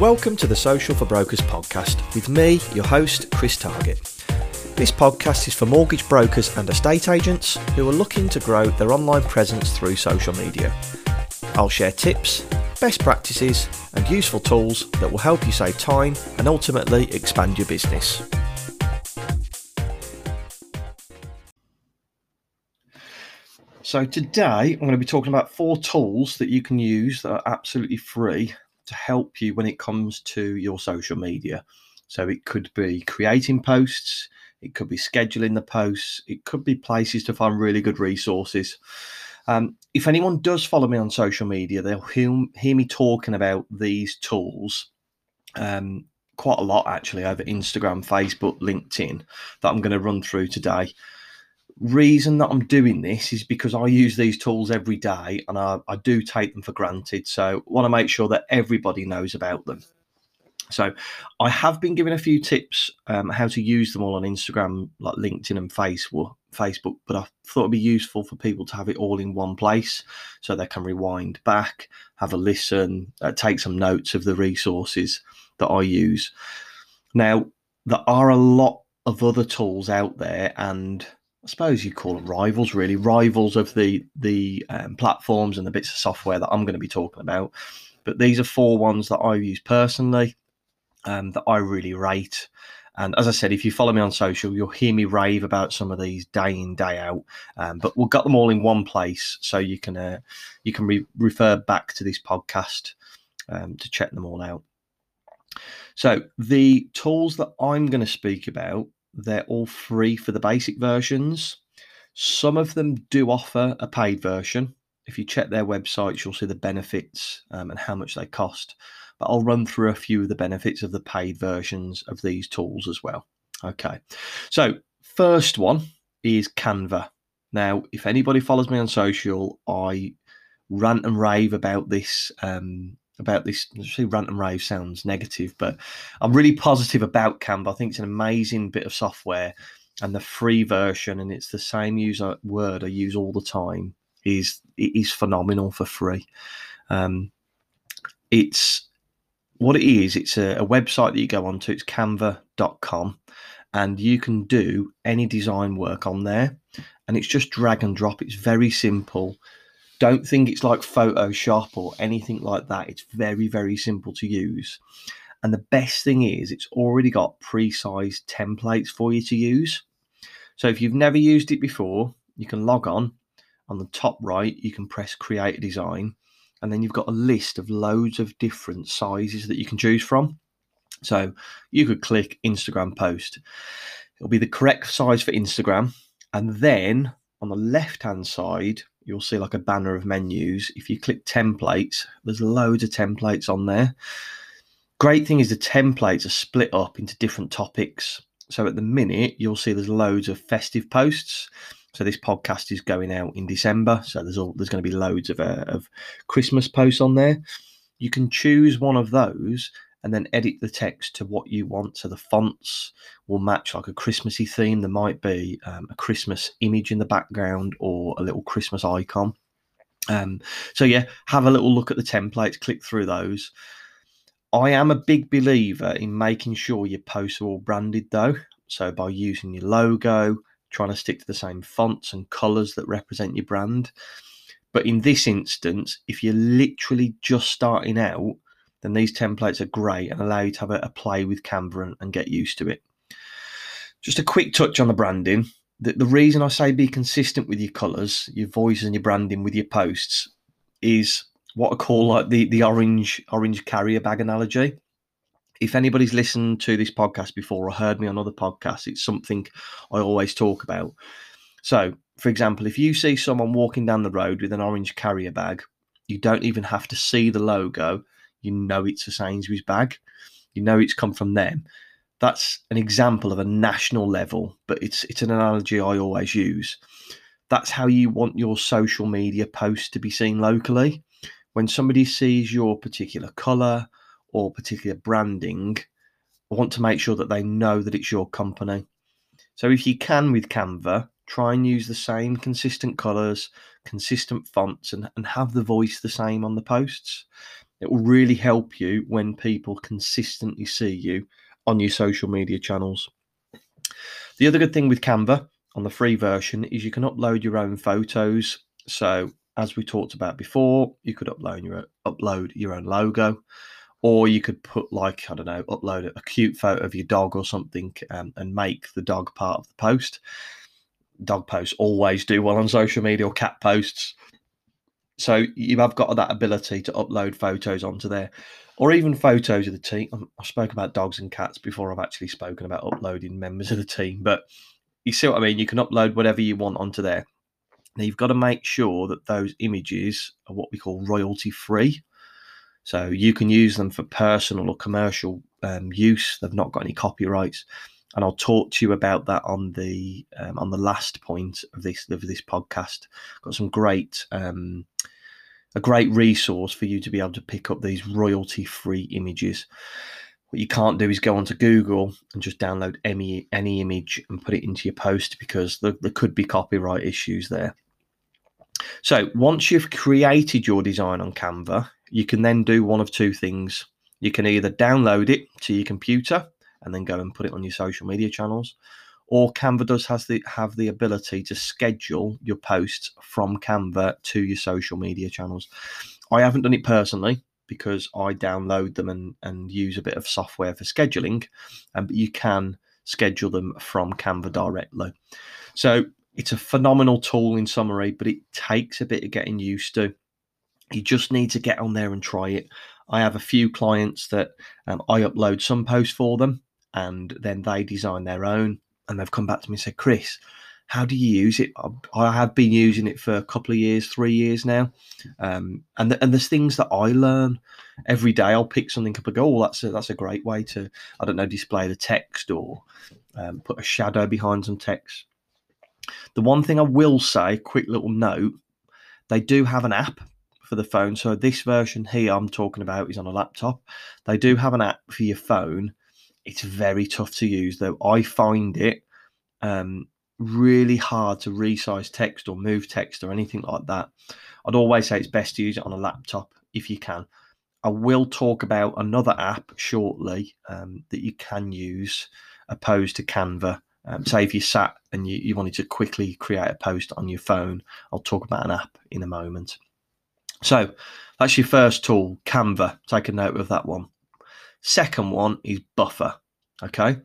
Welcome to the Social for Brokers podcast with me, your host, Chris Target. This podcast is for mortgage brokers and estate agents who are looking to grow their online presence through social media. I'll share tips, best practices, and useful tools that will help you save time and ultimately expand your business. So, today I'm going to be talking about four tools that you can use that are absolutely free to help you when it comes to your social media. So it could be creating posts, it could be scheduling the posts, it could be places to find really good resources. Um, if anyone does follow me on social media, they'll hear, hear me talking about these tools um, quite a lot actually over Instagram, Facebook, LinkedIn that I'm going to run through today reason that I'm doing this is because I use these tools every day and I, I do take them for granted. So I want to make sure that everybody knows about them. So I have been given a few tips um, how to use them all on Instagram, like LinkedIn and Facebook. Facebook, but I thought it'd be useful for people to have it all in one place so they can rewind back, have a listen, uh, take some notes of the resources that I use. Now, there are a lot of other tools out there, and suppose you call them rivals, really rivals of the the um, platforms and the bits of software that I'm going to be talking about. But these are four ones that I use personally, um, that I really rate. And as I said, if you follow me on social, you'll hear me rave about some of these day in day out. Um, but we've got them all in one place, so you can uh, you can re- refer back to this podcast um, to check them all out. So the tools that I'm going to speak about they're all free for the basic versions. Some of them do offer a paid version. If you check their websites, you'll see the benefits um, and how much they cost. But I'll run through a few of the benefits of the paid versions of these tools as well. Okay, so first one is Canva. Now, if anybody follows me on social, I rant and rave about this um, about this. Say rant and rave sounds negative, but I'm really positive about Canva. I think it's an amazing bit of software, and the free version, and it's the same user word I use all the time. is It is phenomenal for free. Um, it's what it is. It's a, a website that you go onto. It's Canva.com, and you can do any design work on there, and it's just drag and drop. It's very simple don't think it's like Photoshop or anything like that. It's very, very simple to use. And the best thing is, it's already got pre sized templates for you to use. So if you've never used it before, you can log on. On the top right, you can press create a design. And then you've got a list of loads of different sizes that you can choose from. So you could click Instagram post. It'll be the correct size for Instagram. And then on the left hand side, you'll see like a banner of menus. If you click templates, there's loads of templates on there. Great thing is the templates are split up into different topics. So at the minute, you'll see there's loads of festive posts. So this podcast is going out in December, so there's all there's going to be loads of uh, of Christmas posts on there. You can choose one of those and then edit the text to what you want. So the fonts will match like a Christmassy theme. There might be um, a Christmas image in the background or a little Christmas icon. Um, so yeah, have a little look at the templates, click through those. I am a big believer in making sure your posts are all branded though. So by using your logo, trying to stick to the same fonts and colors that represent your brand. But in this instance, if you're literally just starting out, then these templates are great and allow you to have a, a play with Canva and, and, get used to it. Just a quick touch on the branding. The, the reason I say be consistent with your colours, your voice, and your branding with your posts is what I call like the, the orange orange carrier bag analogy. If anybody's listened to this podcast before or heard me on other podcasts, it's something I always talk about. So, for example, if you see someone walking down the road with an orange carrier bag, you don't even have to see the logo you know it's a Sainsbury's bag. You know it's come from them. That's an example of a national level, but it's it's an analogy I always use. That's how you want your social media posts to be seen locally. When somebody sees your particular colour or particular branding, I want to make sure that they know that it's your company. So if you can with Canva, try and use the same consistent colours, consistent fonts, and, and have the voice the same on the posts It will really help you when people consistently see you on your social media channels. The other good thing with Canva on the free version is you can upload your own photos. So as we talked about before, you could upload your upload your own logo, or you could put like I don't know, upload a cute photo of your dog or something, um, and make the dog part of the post. Dog posts always do well on social media or cat posts. So you have got that ability to upload photos onto there, or even photos of the team. Um, I spoke about dogs and cats before. I've actually spoken about uploading members of the team, but you see what I mean. You can upload whatever you want onto there. Now you've got to make sure that those images are what we call royalty free. So you can use them for personal or commercial um, use. They've not got any copyrights, and I'll talk to you about that on the um, on the last point of this of this podcast. Got some great um, a great resource for you to be able to pick up these royalty free images. What you can't do is go onto Google and just download any any image and put it into your post because there, there could be copyright issues there. So once you've created your design on Canva, you can then do one of two things. You can either download it to your computer and then go and put it on your social media channels, or Canva does has the have the ability to schedule your posts from Canva to your social media channels. I haven't done it personally because I download them and, and use a bit of software for scheduling, um, but you can schedule them from Canva directly. So it's a phenomenal tool in summary, but it takes a bit of getting used to. You just need to get on there and try it. I have a few clients that um, I upload some posts for them and then they design their own. And they've come back to me and said, Chris, how do you use it? I have been using it for a couple of years, three years now, um, and and there's things that I learn every day. I'll pick something up and go, "Oh, that's a, that's a great way to I don't know display the text or um, put a shadow behind some text." The one thing I will say, quick little note, they do have an app for the phone. So this version here I'm talking about is on a laptop. They do have an app for your phone. It's very tough to use though. I find it um, really hard to resize text or move text or anything like that. I'd always say it's best to use it on a laptop if you can. I will talk about another app shortly um, that you can use opposed to Canva um, say if you sat and you, you wanted to quickly create a post on your phone, I'll talk about an app in a moment. So that's your first tool, Canva. Take a note of that one. Second one is Buffer. Okay.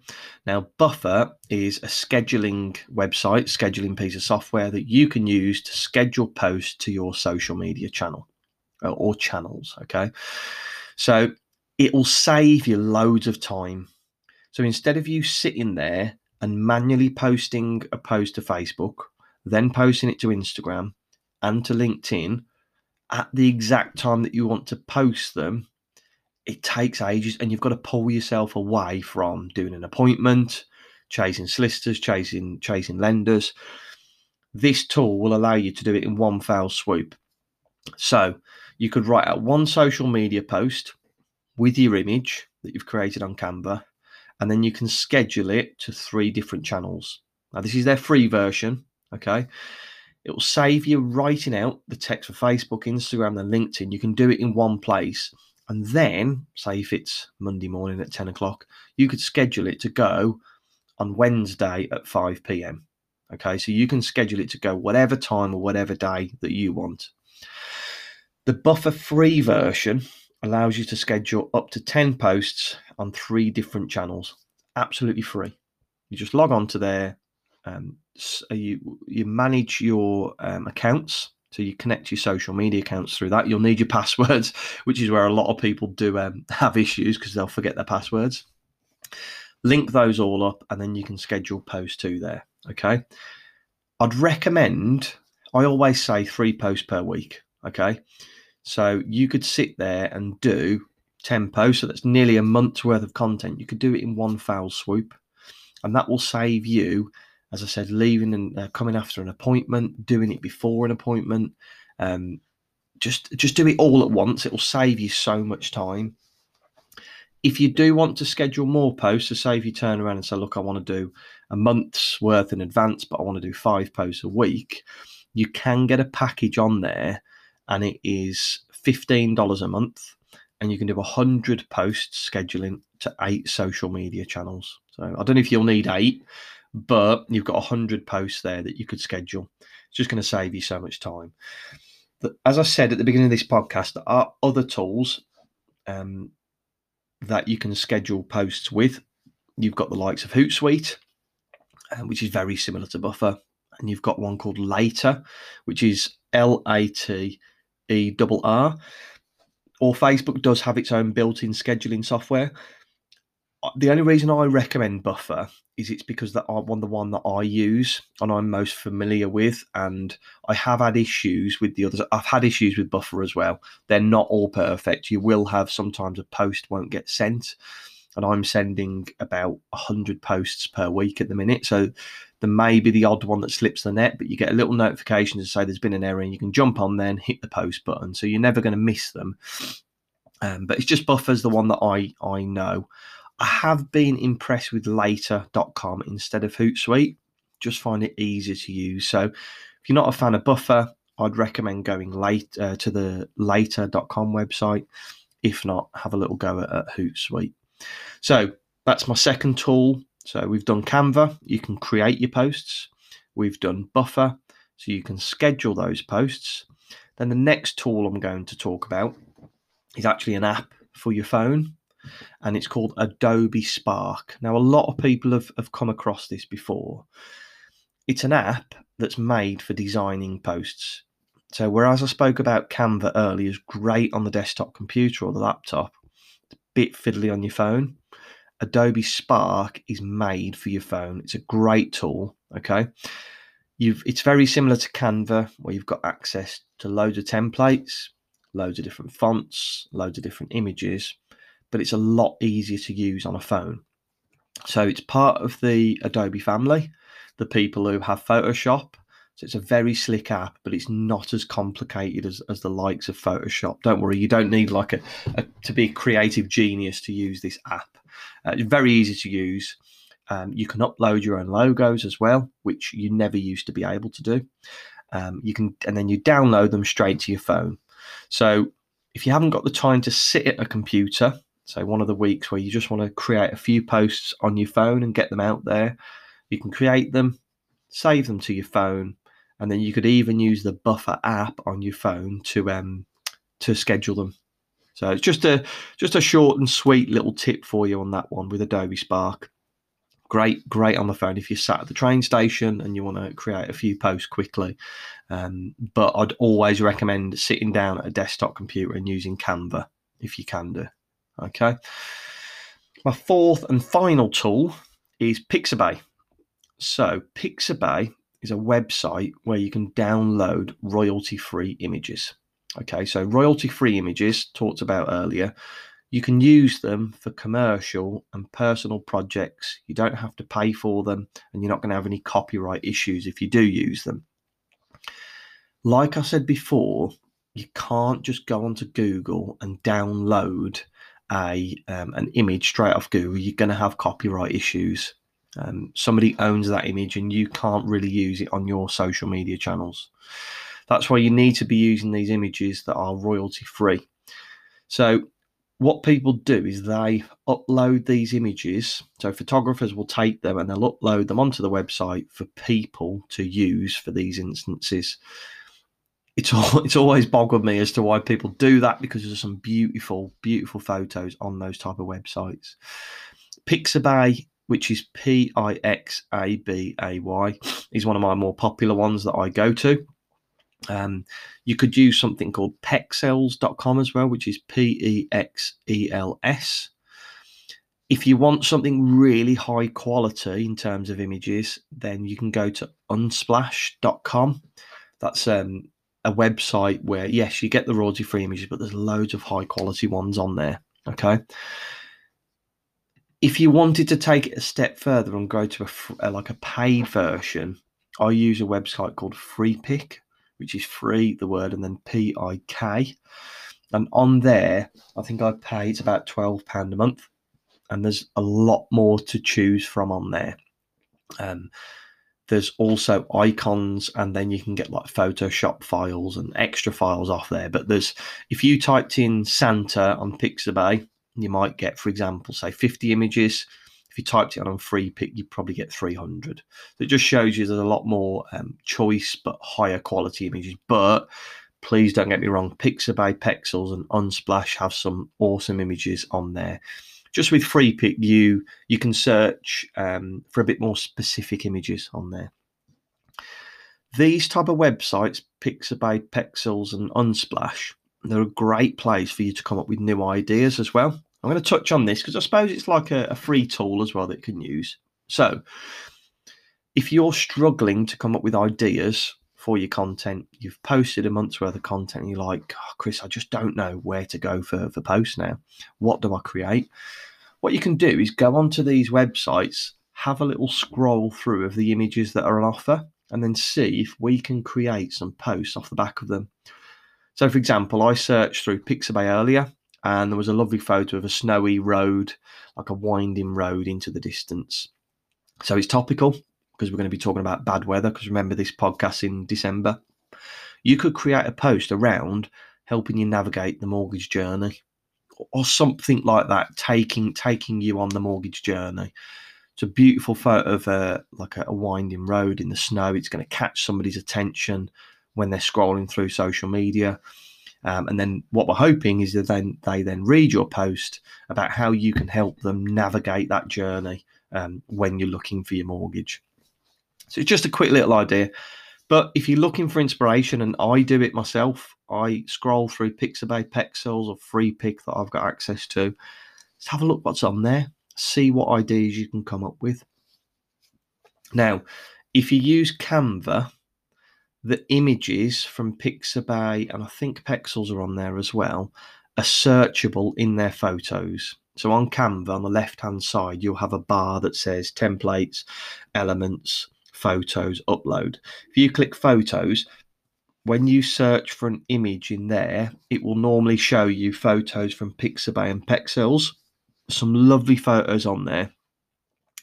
Now, Buffer is a scheduling website, scheduling piece of software that you can use to schedule posts to your social media channel uh, or channels. Okay. So it will save you loads of time. So instead of you sitting there and manually posting a post to Facebook, then posting it to Instagram and to LinkedIn at the exact time that you want to post them, it takes ages and you've got to pull yourself away from doing an appointment, chasing solicitors, chasing chasing lenders. This tool will allow you to do it in one foul swoop. So you could write out one social media post with your image that you've created on Canva and then you can schedule it to three different channels. Now, this is their free version, okay? It will save you writing out the text for Facebook, Instagram, and LinkedIn. You can do it in one place. And then, say if it's Monday morning at 10 o'clock, you could schedule it to go on Wednesday at 5 p.m. Okay, so you can schedule it to go whatever time or whatever day that you want. The buffer free version allows you to schedule up to 10 posts on three different channels, absolutely free. You just log on to there, um, uh, you, you manage your um, accounts. So you connect your social media accounts through that. You'll need your passwords, which is where a lot of people do um, have issues because they'll forget their passwords. Link those all up, and then you can schedule posts to there. Okay. I'd recommend. I always say three posts per week. Okay. So you could sit there and do 10 posts. So that's nearly a month's worth of content. You could do it in one foul swoop. And that will save you, as I said, leaving and uh, coming after an appointment, doing it before an appointment. Um, just, just do it all at once. It will save you so much time. If you do want to schedule more posts, to if you turn around and say, look, I want to do a month's worth in advance, but I want to do five posts a week, you can get a package on there and it is $15 a month and you can do 100 posts scheduling to eight social media channels. So I don't know if you'll need eight, but you've got 100 posts there that you could schedule. It's just going to save you so much time. As I said at the beginning of this podcast, there are other tools um, that you can schedule posts with. You've got the likes of Hootsuite, uh, which is very similar to Buffer, and you've got one called Later, which is L A T E R R. Or Facebook does have its own built-in scheduling software. The only reason I recommend Buffer is it's because that I one the one that I use and I'm most familiar with, and I have had issues with the others. I've had issues with Buffer as well. They're not all perfect. You will have sometimes a post won't get sent, and I'm sending about hundred posts per week at the minute. So there may be the odd one that slips the net, but you get a little notification to say there's been an error, and you can jump on there and hit the post button. So you're never going to miss them. Um, but it's just Buffer's the one that I I know. I have been impressed with later.com instead of Hootsuite. Just find it easier to use. So if you're not a fan of Buffer, I'd recommend going late uh, to the later.com website. If not, have a little go at, at Hootsuite. So that's my second tool. So we've done Canva, you can create your posts. We've done Buffer, so you can schedule those posts. Then the next tool I'm going to talk about is actually an app for your phone and it's called Adobe Spark. Now, a lot of people have, have come across this before. It's an app that's made for designing posts. So, whereas I spoke about Canva earlier is great on the desktop computer or the laptop, it's a bit fiddly on your phone. Adobe Spark is made for your phone. It's a great tool. Okay. You've it's very similar to Canva, where you've got access to loads of templates, loads of different fonts, loads of different images but it's a lot easier to use on a phone. So it's part of the Adobe family, the people who have Photoshop. So it's a very slick app, but it's not as complicated as, as the likes of Photoshop. Don't worry, you don't need like a, a to be a creative genius to use this app. Uh, it's very easy to use. Um, you can upload your own logos as well, which you never used to be able to do. Um, you can, and then you download them straight to your phone. So if you haven't got the time to sit at a computer so, one of the weeks where you just want to create a few posts on your phone and get them out there, you can create them, save them to your phone, and then you could even use the Buffer app on your phone to um to schedule them. So it's just a just a short and sweet little tip for you on that one with Adobe Spark. Great, great on the phone if you're sat at the train station and you want to create a few posts quickly. Um, but I'd always recommend sitting down at a desktop computer and using Canva if you can do. Okay. My fourth and final tool is Pixabay. So, Pixabay is a website where you can download royalty free images. Okay, so royalty free images, talked about earlier, you can use them for commercial and personal projects. You don't have to pay for them, and you're not going to have any copyright issues if you do use them. Like I said before, you can't just go onto Google and download a um, an image straight off Google, you're going to have copyright issues. Um, somebody owns that image, and you can't really use it on your social media channels. That's why you need to be using these images that are royalty free. So, what people do is they upload these images. So, photographers will take them and they'll upload them onto the website for people to use for these instances it's all, it's always boggled me as to why people do that because there's some beautiful, beautiful photos on those type of websites. Pixabay, which is P I X A B A Y, is one of my more popular ones that I go to. Um, you could use something called pexels.com as well, which is P E X E L S. If you want something really high quality in terms of images, then you can go to unsplash.com. That's um, a website where yes, you get the royalty free images, but there's loads of high quality ones on there. Okay. If you wanted to take it a step further and go to a, a like a paid version, I use a website called Freepik, which is free, the word, and then P I K. And on there, I think I pay it's about twelve pound a month, and there's a lot more to choose from on there. Um, there's also icons, and then you can get like Photoshop files and extra files off there. But there's if you typed in Santa on Pixabay, you might get, for example, say 50 images. If you typed it on Freepik, you'd probably get 300. So it just shows you there's a lot more um, choice, but higher quality images. But please don't get me wrong, Pixabay, Pexels, and Unsplash have some awesome images on there. Just with Freepik, you you can search um, for a bit more specific images on there. These type of websites, Pixabay, Pexels, and Unsplash, they're a great place for you to come up with new ideas as well. I'm going to touch on this because I suppose it's like a, a free tool as well that you can use. So, if you're struggling to come up with ideas for your content. You've posted a month's worth of content you're like, oh, Chris, I just don't know where to go for, for posts now. What do I create? What you can do is go onto these websites, have a little scroll through of the images that are on offer, and then see if we can create some posts off the back of them. So, for example, I searched through Pixabay earlier and there was a lovely photo of a snowy road, like a winding road into the distance. So it's topical because we're going to be talking about bad weather. Because remember, this podcast in December, you could create a post around helping you navigate the mortgage journey or something like that, taking taking you on the mortgage journey. It's a beautiful photo of a like a, a winding road in the snow. It's going to catch somebody's attention when they're scrolling through social media. Um, and then what we're hoping is that then they then read your post about how you can help them navigate that journey um, when you're looking for your mortgage. So it's just a quick little idea. But if you're looking for inspiration, and I do it myself, I scroll through Pixabay, Pexels, or Freepik that I've got access to. Let's have a look what's on there, see what ideas you can come up with. Now, if you use Canva, the images from Pixabay and I think Pexels are on there as well are searchable in their photos. So on Canva, on the left hand side, you'll have a bar that says templates, elements, photos upload. If you click photos, when you search for an image in there, it will normally show you photos from Pixabay and Pexels. Some lovely photos on there.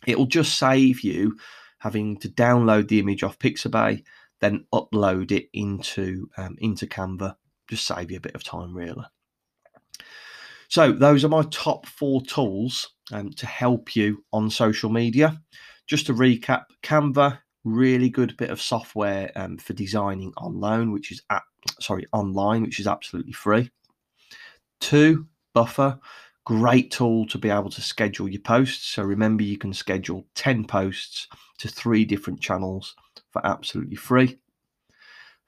It'll just save you having to download the image off Pixabay, then upload it into um, into Canva. Just save you a bit of time, really. So those are my top four tools um, to help you on social media. Just to recap, Canva, really good bit of software um, for designing online, which is sorry online, which is absolutely free. Two, Buffer, great tool to be able to schedule your posts. So remember, you can schedule ten posts to three different channels for absolutely free.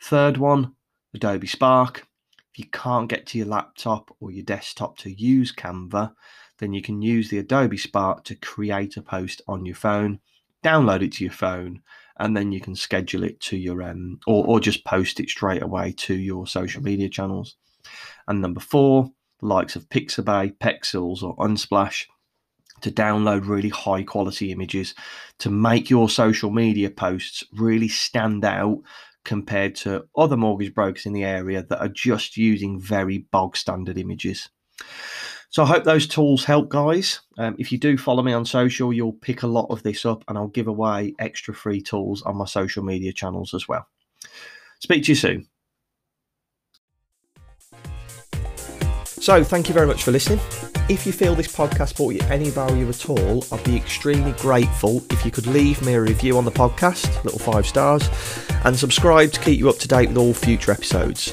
Third one, Adobe Spark. If you can't get to your laptop or your desktop to use Canva, then you can use the Adobe Spark to create a post on your phone, download it to your phone, and then you can schedule it to your um or, or just post it straight away to your social media channels. And number four, likes of Pixabay, Pexels, or Unsplash to download really high quality images to make your social media posts really stand out compared to other mortgage brokers in the area that are just using very bog standard images. So I hope those tools help, guys. Um, if you do follow me on social, you'll pick a lot of this up and I'll give away extra free tools on my social media channels as well. Speak to you soon. So, thank you very much for listening. If you feel this podcast brought you any value at all, I'd be extremely grateful if you could leave me a review on the podcast, little five stars, and subscribe to keep you up to date with all future episodes.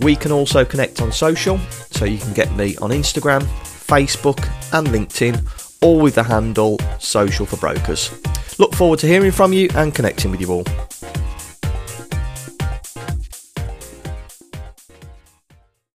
We can also connect on social, so you can get me on Instagram, Facebook, and LinkedIn, all with the handle Social for Brokers. Look forward to hearing from you and connecting with you all.